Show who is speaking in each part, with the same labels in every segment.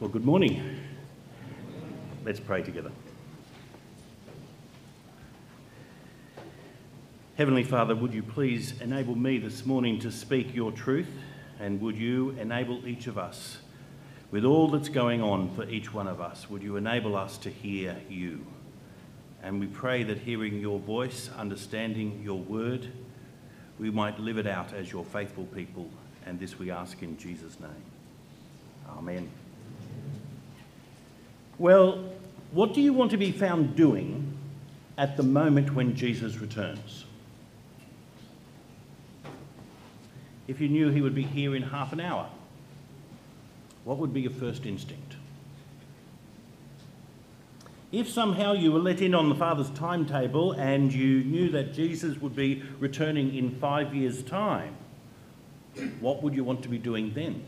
Speaker 1: Well, good morning. Let's pray together. Heavenly Father, would you please enable me this morning to speak your truth, and would you enable each of us, with all that's going on for each one of us, would you enable us to hear you? And we pray that hearing your voice, understanding your word, we might live it out as your faithful people. And this we ask in Jesus' name. Amen. Well, what do you want to be found doing at the moment when Jesus returns? If you knew he would be here in half an hour, what would be your first instinct? If somehow you were let in on the Father's timetable and you knew that Jesus would be returning in five years' time, what would you want to be doing then?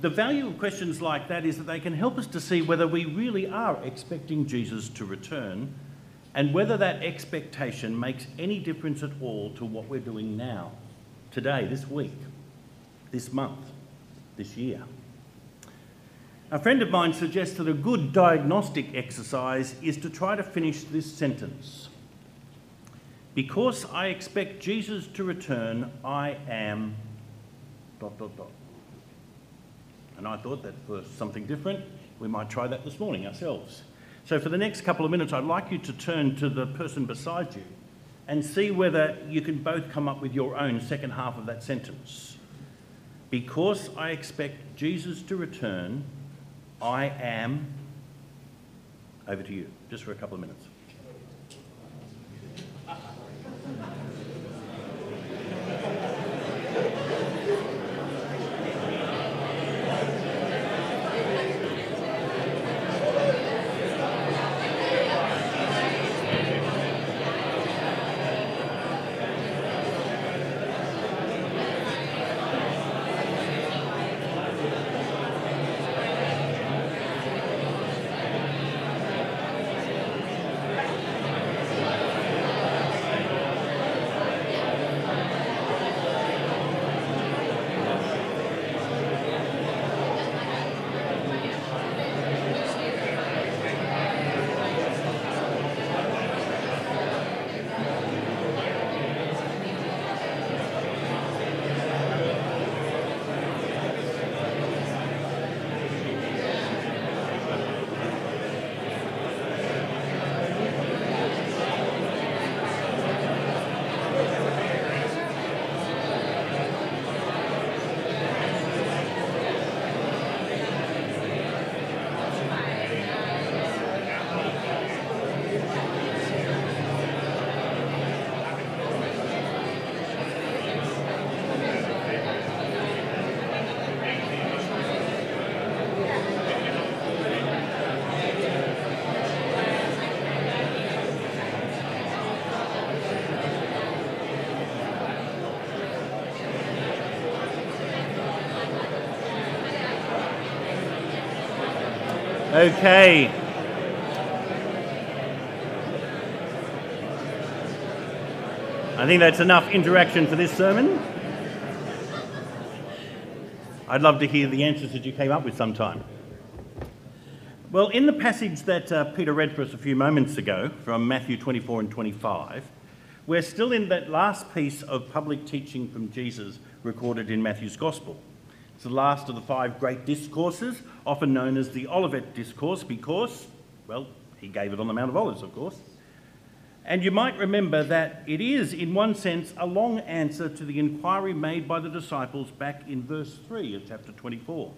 Speaker 1: The value of questions like that is that they can help us to see whether we really are expecting Jesus to return and whether that expectation makes any difference at all to what we're doing now, today, this week, this month, this year. A friend of mine suggests that a good diagnostic exercise is to try to finish this sentence. Because I expect Jesus to return, I am dot dot dot. And I thought that for something different, we might try that this morning ourselves. So, for the next couple of minutes, I'd like you to turn to the person beside you and see whether you can both come up with your own second half of that sentence. Because I expect Jesus to return, I am. Over to you, just for a couple of minutes. Okay. I think that's enough interaction for this sermon. I'd love to hear the answers that you came up with sometime. Well, in the passage that uh, Peter read for us a few moments ago from Matthew 24 and 25, we're still in that last piece of public teaching from Jesus recorded in Matthew's Gospel. It's the last of the five great discourses, often known as the Olivet Discourse, because, well, he gave it on the Mount of Olives, of course. And you might remember that it is, in one sense, a long answer to the inquiry made by the disciples back in verse 3 of chapter 24.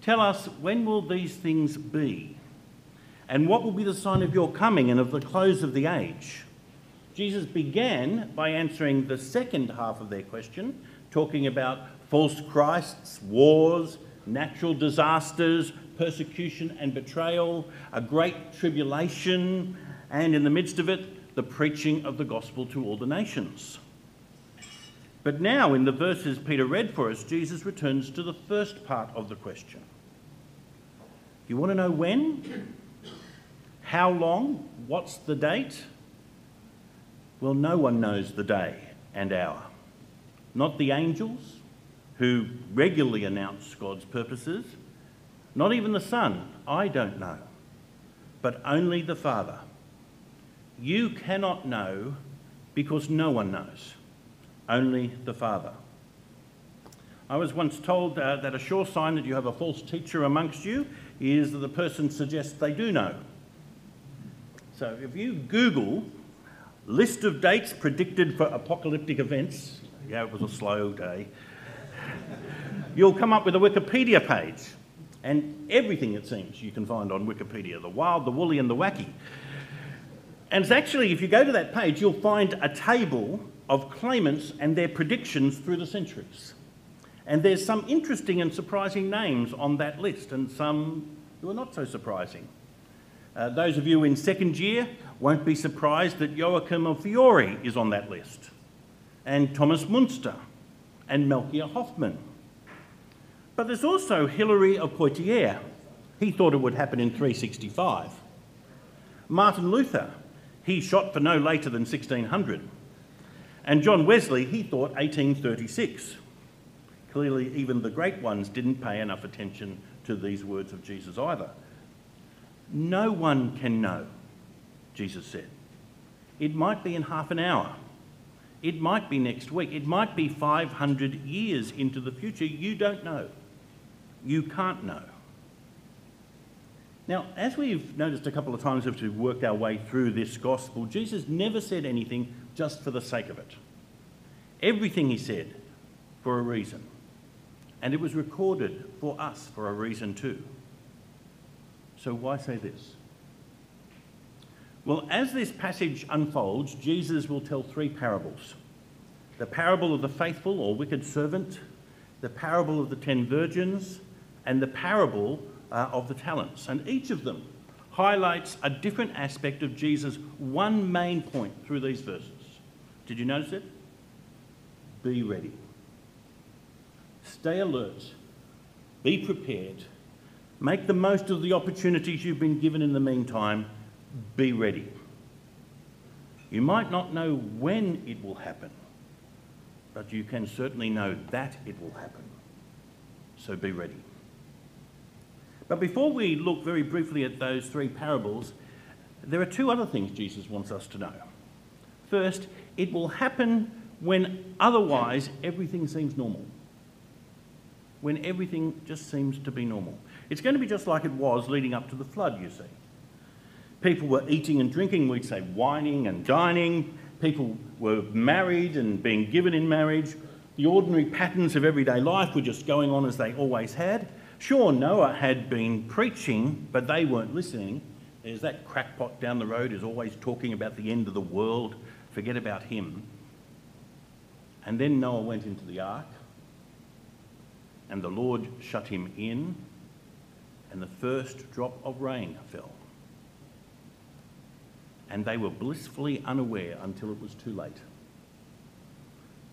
Speaker 1: Tell us, when will these things be? And what will be the sign of your coming and of the close of the age? Jesus began by answering the second half of their question, talking about false Christs, wars, natural disasters, persecution and betrayal, a great tribulation, and in the midst of it, the preaching of the gospel to all the nations. But now, in the verses Peter read for us, Jesus returns to the first part of the question. You want to know when? How long? What's the date? Well, no one knows the day and hour. Not the angels, who regularly announce God's purposes. Not even the Son, I don't know, but only the Father. You cannot know because no one knows, only the Father. I was once told uh, that a sure sign that you have a false teacher amongst you is that the person suggests they do know. So if you Google list of dates predicted for apocalyptic events, yeah, it was a slow day, you'll come up with a Wikipedia page. And everything, it seems, you can find on Wikipedia the wild, the woolly, and the wacky. And it's actually, if you go to that page, you'll find a table of claimants and their predictions through the centuries. And there's some interesting and surprising names on that list, and some who are not so surprising. Uh, those of you in second year won't be surprised that Joachim of Fiore is on that list, and Thomas Muntzer, and Melchior Hoffman. But there's also Hilary of Poitiers. He thought it would happen in 365. Martin Luther, he shot for no later than 1600. And John Wesley, he thought 1836. Clearly, even the great ones didn't pay enough attention to these words of Jesus either. No one can know, Jesus said. It might be in half an hour. It might be next week. It might be 500 years into the future. You don't know. You can't know. Now, as we've noticed a couple of times as we've worked our way through this gospel, Jesus never said anything just for the sake of it. Everything he said for a reason. And it was recorded for us for a reason too. So, why say this? Well, as this passage unfolds, Jesus will tell three parables the parable of the faithful or wicked servant, the parable of the ten virgins, and the parable uh, of the talents. And each of them highlights a different aspect of Jesus' one main point through these verses. Did you notice it? Be ready. Stay alert. Be prepared. Make the most of the opportunities you've been given in the meantime. Be ready. You might not know when it will happen, but you can certainly know that it will happen. So be ready. But before we look very briefly at those three parables, there are two other things Jesus wants us to know. First, it will happen when otherwise everything seems normal. When everything just seems to be normal. It's going to be just like it was leading up to the flood, you see. People were eating and drinking, we'd say wining and dining. People were married and being given in marriage. The ordinary patterns of everyday life were just going on as they always had. Sure, Noah had been preaching, but they weren't listening. There's that crackpot down the road who's always talking about the end of the world. Forget about him. And then Noah went into the ark, and the Lord shut him in, and the first drop of rain fell. And they were blissfully unaware until it was too late.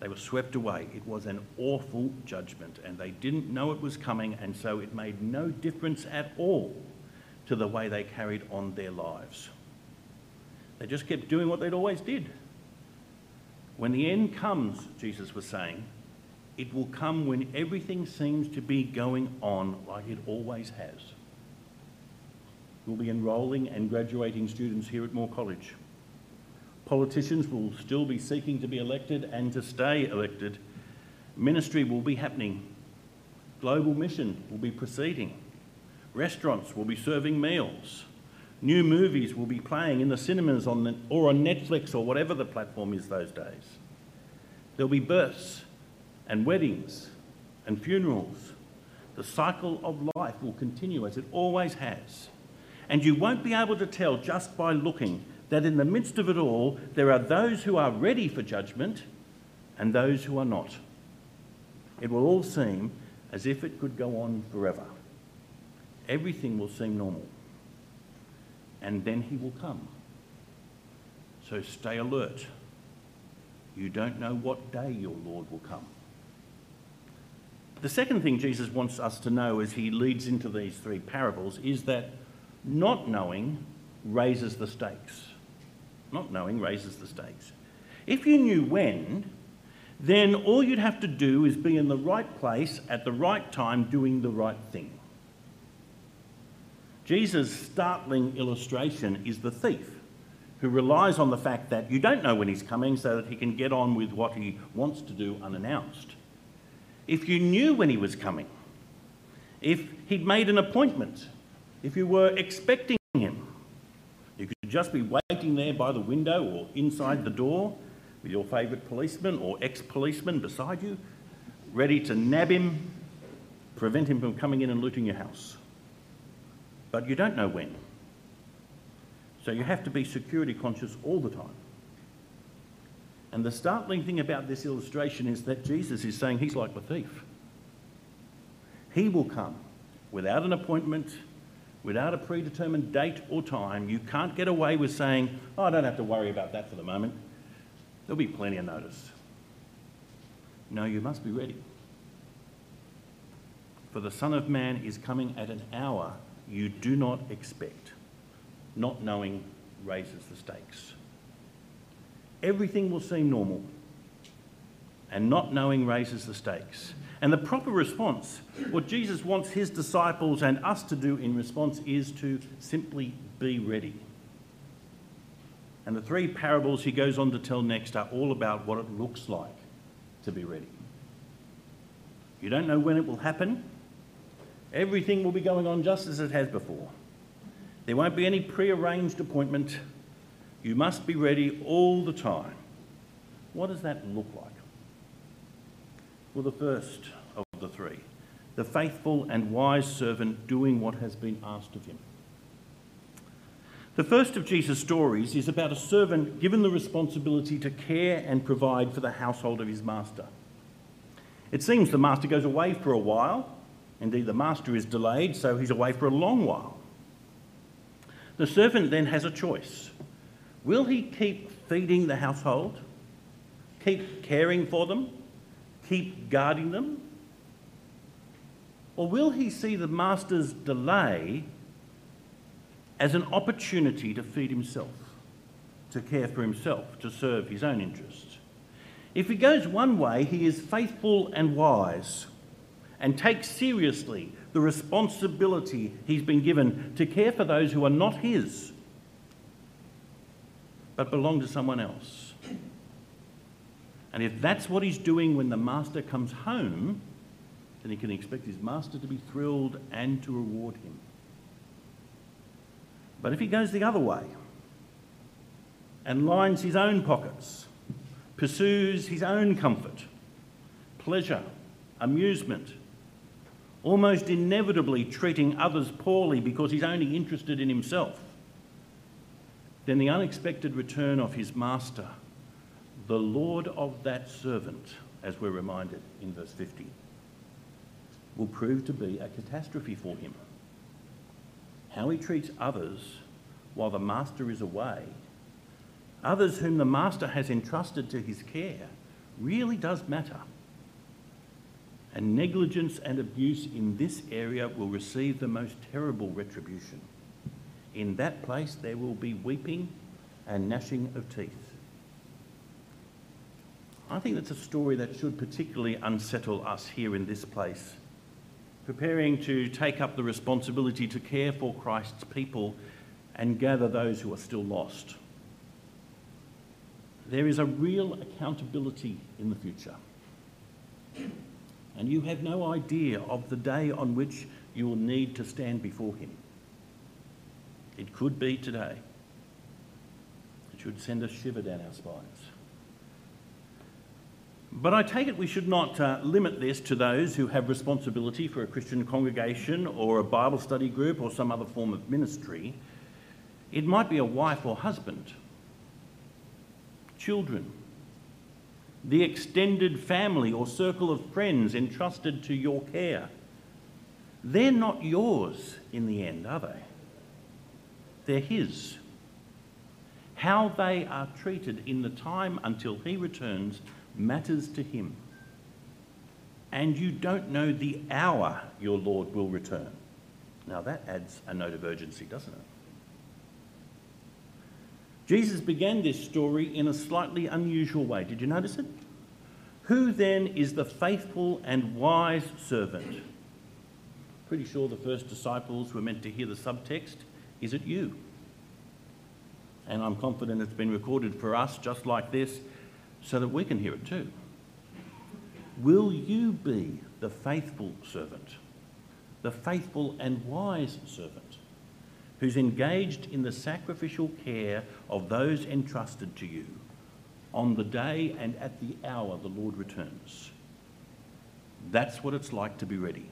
Speaker 1: They were swept away. It was an awful judgment, and they didn't know it was coming, and so it made no difference at all to the way they carried on their lives. They just kept doing what they'd always did. When the end comes, Jesus was saying, it will come when everything seems to be going on like it always has. We'll be enrolling and graduating students here at Moore College. Politicians will still be seeking to be elected and to stay elected. Ministry will be happening. Global mission will be proceeding. Restaurants will be serving meals. New movies will be playing in the cinemas on the, or on Netflix or whatever the platform is those days. There'll be births and weddings and funerals. The cycle of life will continue as it always has. And you won't be able to tell just by looking that in the midst of it all, there are those who are ready for judgment and those who are not. It will all seem as if it could go on forever. Everything will seem normal. And then he will come. So stay alert. You don't know what day your Lord will come. The second thing Jesus wants us to know as he leads into these three parables is that not knowing raises the stakes. Not knowing raises the stakes. If you knew when, then all you'd have to do is be in the right place at the right time doing the right thing. Jesus' startling illustration is the thief who relies on the fact that you don't know when he's coming so that he can get on with what he wants to do unannounced. If you knew when he was coming, if he'd made an appointment, if you were expecting him, you could just be waiting there by the window or inside the door with your favourite policeman or ex policeman beside you, ready to nab him, prevent him from coming in and looting your house. But you don't know when. So you have to be security conscious all the time. And the startling thing about this illustration is that Jesus is saying he's like the thief. He will come without an appointment, without a predetermined date or time. You can't get away with saying, oh, I don't have to worry about that for the moment. There'll be plenty of notice. No, you must be ready. For the Son of Man is coming at an hour you do not expect. Not knowing raises the stakes. Everything will seem normal, and not knowing raises the stakes. And the proper response, what Jesus wants his disciples and us to do in response, is to simply be ready. And the three parables he goes on to tell next are all about what it looks like to be ready. You don't know when it will happen. Everything will be going on just as it has before. There won't be any pre-arranged appointment. You must be ready all the time. What does that look like? Well, the first of the three the faithful and wise servant doing what has been asked of him. The first of Jesus' stories is about a servant given the responsibility to care and provide for the household of his master. It seems the master goes away for a while. Indeed, the master is delayed, so he's away for a long while. The servant then has a choice. Will he keep feeding the household, keep caring for them, keep guarding them? Or will he see the master's delay as an opportunity to feed himself, to care for himself, to serve his own interests? If he goes one way, he is faithful and wise and takes seriously the responsibility he's been given to care for those who are not his, but belong to someone else. And if that's what he's doing when the master comes home, then he can expect his master to be thrilled and to reward him. But if he goes the other way and lines his own pockets, pursues his own comfort, pleasure, amusement, almost inevitably treating others poorly because he's only interested in himself, then the unexpected return of his master, the Lord of that servant, as we're reminded in verse 50, will prove to be a catastrophe for him. How he treats others while the master is away, others whom the master has entrusted to his care, really does matter and negligence and abuse in this area will receive the most terrible retribution. In that place there will be weeping and gnashing of teeth. I think that's a story that should particularly unsettle us here in this place, preparing to take up the responsibility to care for Christ's people and gather those who are still lost. There is a real accountability in the future and you have no idea of the day on which you will need to stand before Him. It could be today. It should send a shiver down our spines. But I take it we should not uh, limit this to those who have responsibility for a Christian congregation or a Bible study group or some other form of ministry. It might be a wife or husband, children, the extended family or circle of friends entrusted to your care. They're not yours in the end, are they? They're His. How they are treated in the time until He returns matters to Him. And you don't know the hour your Lord will return. Now that adds a note of urgency, doesn't it? Jesus began this story in a slightly unusual way. Did you notice it? Who then is the faithful and wise servant? Pretty sure the first disciples were meant to hear the subtext. Is it you? And I'm confident it's been recorded for us just like this so that we can hear it too. Will you be the faithful servant, the faithful and wise servant, who's engaged in the sacrificial care of those entrusted to you on the day and at the hour the Lord returns? That's what it's like to be ready.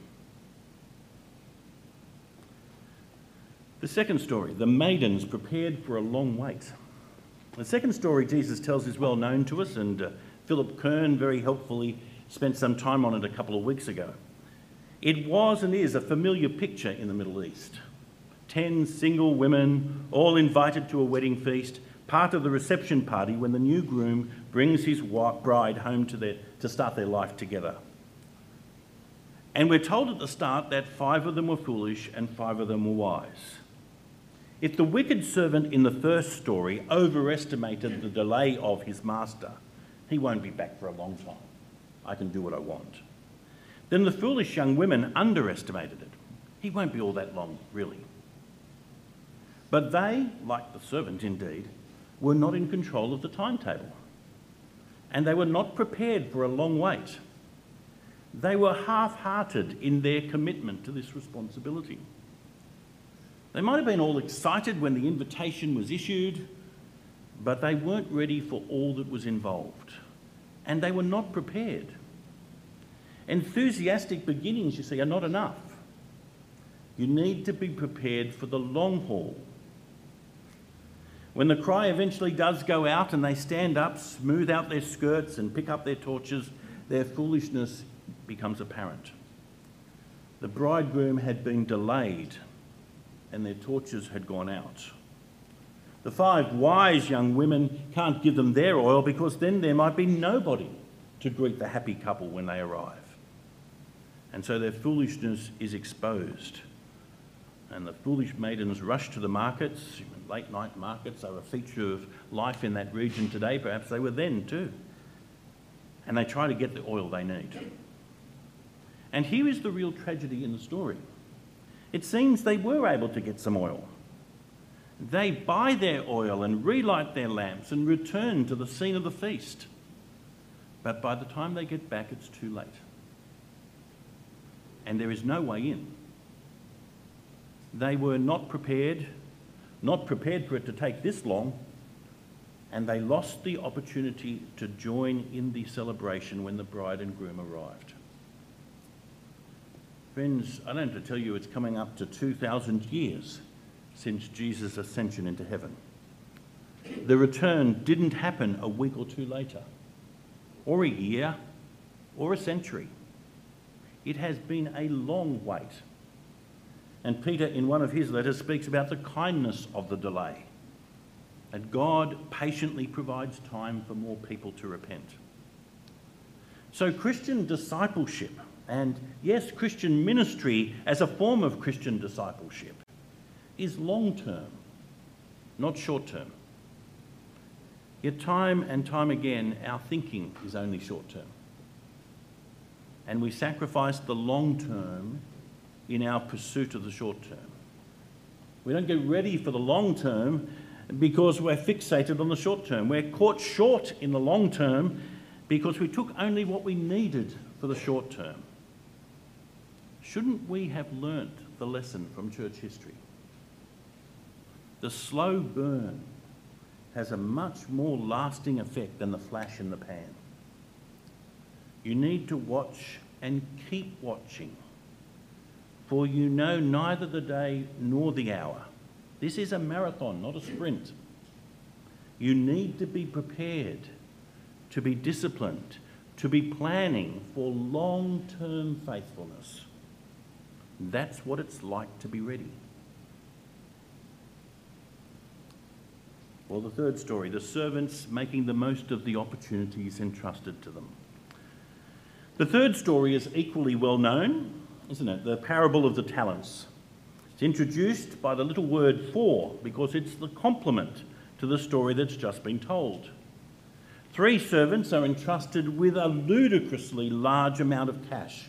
Speaker 1: The second story, the maidens prepared for a long wait. The second story Jesus tells is well known to us, and uh, Philip Kern very helpfully spent some time on it a couple of weeks ago. It was and is a familiar picture in the Middle East. Ten single women, all invited to a wedding feast, part of the reception party when the new groom brings his bride home to, their, to start their life together. And we're told at the start that five of them were foolish and five of them were wise. If the wicked servant in the first story overestimated the delay of his master, he won't be back for a long time. I can do what I want. Then the foolish young women underestimated it. He won't be all that long, really. But they, like the servant indeed, were not in control of the timetable. And they were not prepared for a long wait. They were half hearted in their commitment to this responsibility. They might have been all excited when the invitation was issued, but they weren't ready for all that was involved. And they were not prepared. Enthusiastic beginnings, you see, are not enough. You need to be prepared for the long haul. When the cry eventually does go out and they stand up, smooth out their skirts, and pick up their torches, their foolishness becomes apparent. The bridegroom had been delayed and their torches had gone out. The five wise young women can't give them their oil because then there might be nobody to greet the happy couple when they arrive. And so their foolishness is exposed. And the foolish maidens rush to the markets. Late night markets are a feature of life in that region today. Perhaps they were then too. And they try to get the oil they need. And here is the real tragedy in the story it seems they were able to get some oil. They buy their oil and relight their lamps and return to the scene of the feast. But by the time they get back, it's too late. And there is no way in. They were not prepared, not prepared for it to take this long, and they lost the opportunity to join in the celebration when the bride and groom arrived. Friends, I don't have to tell you it's coming up to 2,000 years since Jesus' ascension into heaven. The return didn't happen a week or two later, or a year, or a century. It has been a long wait. And Peter, in one of his letters, speaks about the kindness of the delay. That God patiently provides time for more people to repent. So, Christian discipleship and yes, Christian ministry as a form of Christian discipleship is long term, not short term. Yet, time and time again, our thinking is only short term. And we sacrifice the long term in our pursuit of the short term. We don't get ready for the long term because we're fixated on the short term. We're caught short in the long term because we took only what we needed for the short term. Shouldn't we have learnt the lesson from church history? The slow burn has a much more lasting effect than the flash in the pan. You need to watch and keep watching, for you know neither the day nor the hour. This is a marathon, not a sprint. You need to be prepared, to be disciplined, to be planning for long term faithfulness. That's what it's like to be ready. Well, the third story the servants making the most of the opportunities entrusted to them. The third story is equally well known, isn't it? The parable of the talents. It's introduced by the little word for because it's the complement to the story that's just been told. Three servants are entrusted with a ludicrously large amount of cash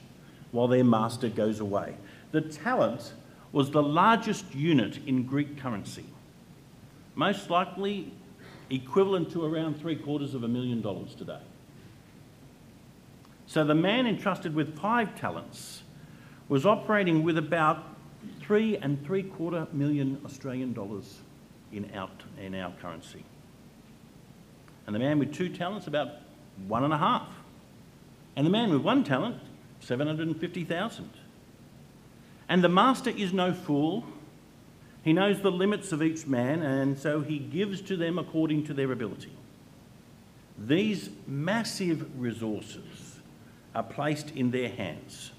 Speaker 1: while their master goes away. The talent was the largest unit in Greek currency, most likely equivalent to around three quarters of a million dollars today. So the man entrusted with five talents was operating with about three and three quarter million Australian dollars in our, in our currency. And the man with two talents, about one and a half. And the man with one talent, 750,000. And the master is no fool. He knows the limits of each man, and so he gives to them according to their ability. These massive resources are placed in their hands.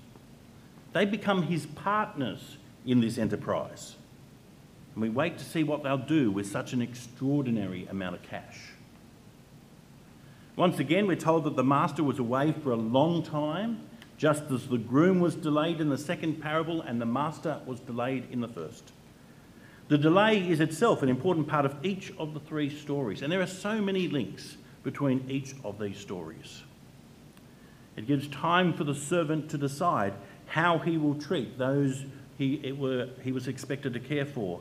Speaker 1: They become his partners in this enterprise. And we wait to see what they'll do with such an extraordinary amount of cash. Once again, we're told that the master was away for a long time, just as the groom was delayed in the second parable and the master was delayed in the first. The delay is itself an important part of each of the three stories, and there are so many links between each of these stories. It gives time for the servant to decide how he will treat those he, were, he was expected to care for.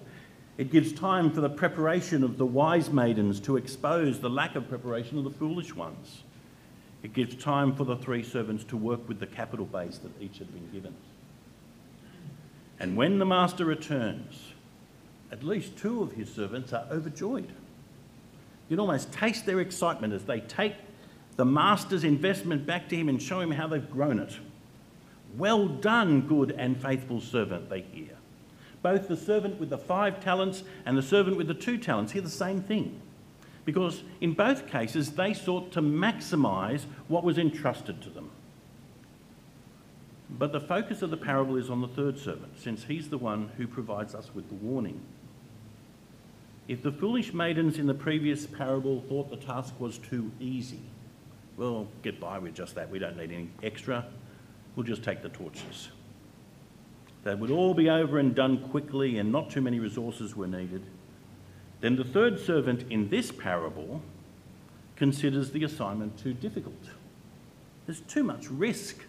Speaker 1: It gives time for the preparation of the wise maidens to expose the lack of preparation of the foolish ones. It gives time for the three servants to work with the capital base that each had been given. And when the master returns, at least two of his servants are overjoyed. You can almost taste their excitement as they take the master's investment back to him and show him how they've grown it. Well done, good and faithful servant, they hear. Both the servant with the five talents and the servant with the two talents hear the same thing. Because in both cases, they sought to maximise what was entrusted to them. But the focus of the parable is on the third servant, since he's the one who provides us with the warning. If the foolish maidens in the previous parable thought the task was too easy, well, get by with just that. We don't need any extra. We'll just take the torches. They would all be over and done quickly, and not too many resources were needed. Then the third servant in this parable considers the assignment too difficult. There's too much risk,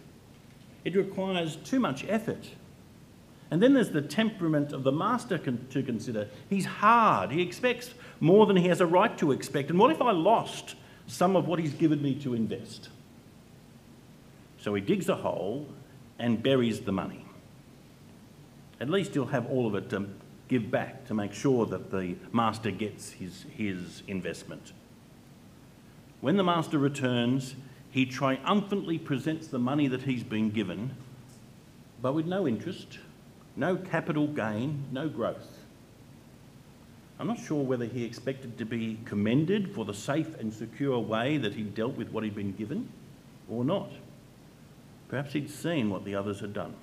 Speaker 1: it requires too much effort. And then there's the temperament of the master con- to consider. He's hard, he expects more than he has a right to expect. And what if I lost some of what he's given me to invest? So he digs a hole and buries the money. At least he'll have all of it to give back to make sure that the master gets his, his investment. When the master returns, he triumphantly presents the money that he's been given, but with no interest, no capital gain, no growth. I'm not sure whether he expected to be commended for the safe and secure way that he dealt with what he'd been given or not. Perhaps he'd seen what the others had done.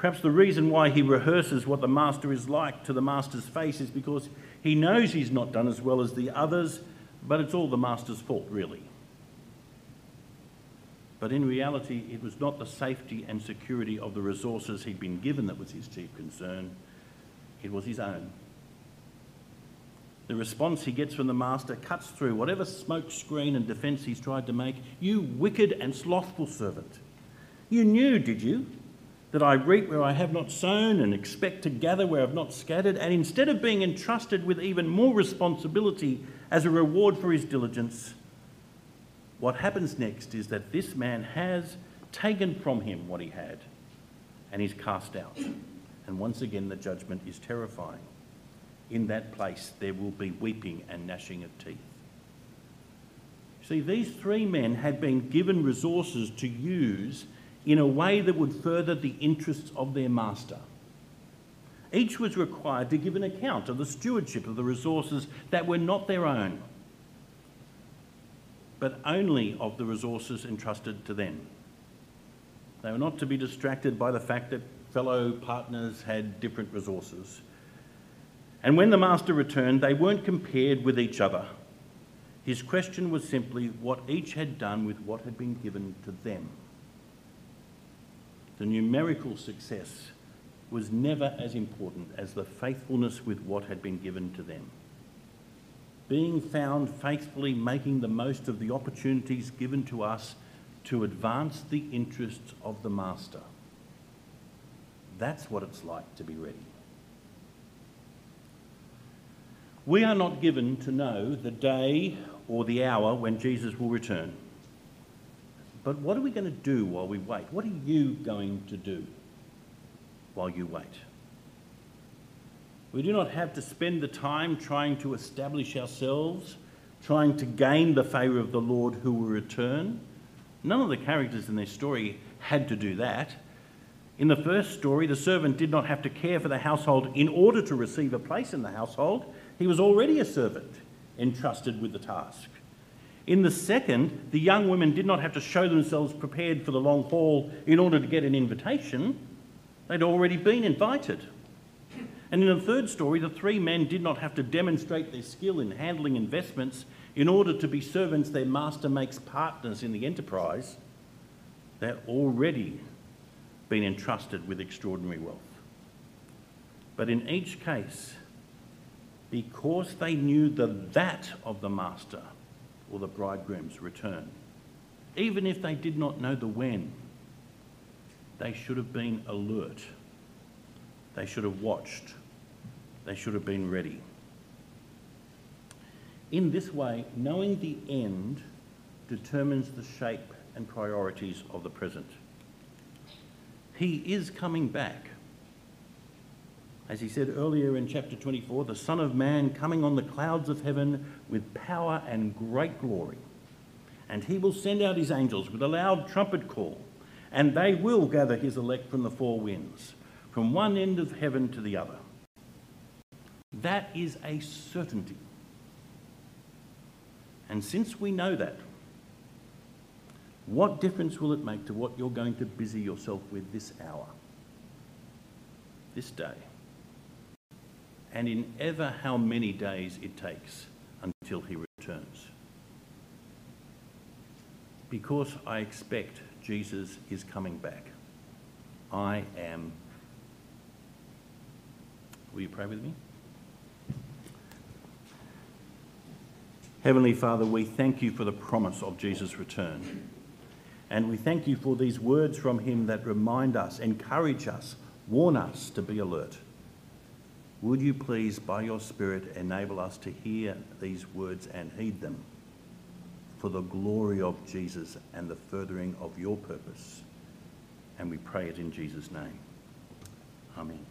Speaker 1: Perhaps the reason why he rehearses what the master is like to the master's face is because he knows he's not done as well as the others, but it's all the master's fault, really. But in reality, it was not the safety and security of the resources he'd been given that was his chief concern, it was his own. The response he gets from the master cuts through whatever smoke screen and defence he's tried to make. You wicked and slothful servant. You knew, did you, that I reap where I have not sown and expect to gather where I have not scattered? And instead of being entrusted with even more responsibility as a reward for his diligence, what happens next is that this man has taken from him what he had and he's cast out. And once again, the judgment is terrifying in that place there will be weeping and gnashing of teeth. See, these three men had been given resources to use in a way that would further the interests of their master. Each was required to give an account of the stewardship of the resources that were not their own, but only of the resources entrusted to them. They were not to be distracted by the fact that fellow partners had different resources. And when the master returned, they weren't compared with each other. His question was simply what each had done with what had been given to them. The numerical success was never as important as the faithfulness with what had been given to them. being found faithfully making the most of the opportunities given to us to advance the interests of the Master. That's what it's like to be ready. We are not given to know the day or the hour when Jesus will return. But what are we going to do while we wait? What are you going to do while you wait? We do not have to spend the time trying to establish ourselves, trying to gain the favour of the Lord who will return. None of the characters in this story had to do that. In the first story, the servant did not have to care for the household in order to receive a place in the household. He was already a servant entrusted with the task. In the second, the young women did not have to show themselves prepared for the long haul in order to get an invitation. They'd already been invited. And in the third story, the three men did not have to demonstrate their skill in handling investments in order to be servants their master makes partners in the enterprise. They're already been entrusted with extraordinary wealth. But in each case, because they knew the that of the master or the bridegroom's return, even if they did not know the when, they should have been alert. They should have watched they should have been ready. In this way, knowing the end determines the shape and priorities of the present. He is coming back. As he said earlier in chapter 24, the Son of Man coming on the clouds of heaven with power and great glory. And he will send out his angels with a loud trumpet call, and they will gather his elect from the four winds, from one end of heaven to the other. That is a certainty. And since we know that, what difference will it make to what you're going to busy yourself with this hour, this day, and in ever how many days it takes until he returns? Because I expect Jesus is coming back. I am. Will you pray with me? Heavenly Father, we thank you for the promise of Jesus' return. And we thank you for these words from him that remind us, encourage us, warn us to be alert. Would you please, by your Spirit, enable us to hear these words and heed them for the glory of Jesus and the furthering of your purpose? And we pray it in Jesus' name. Amen.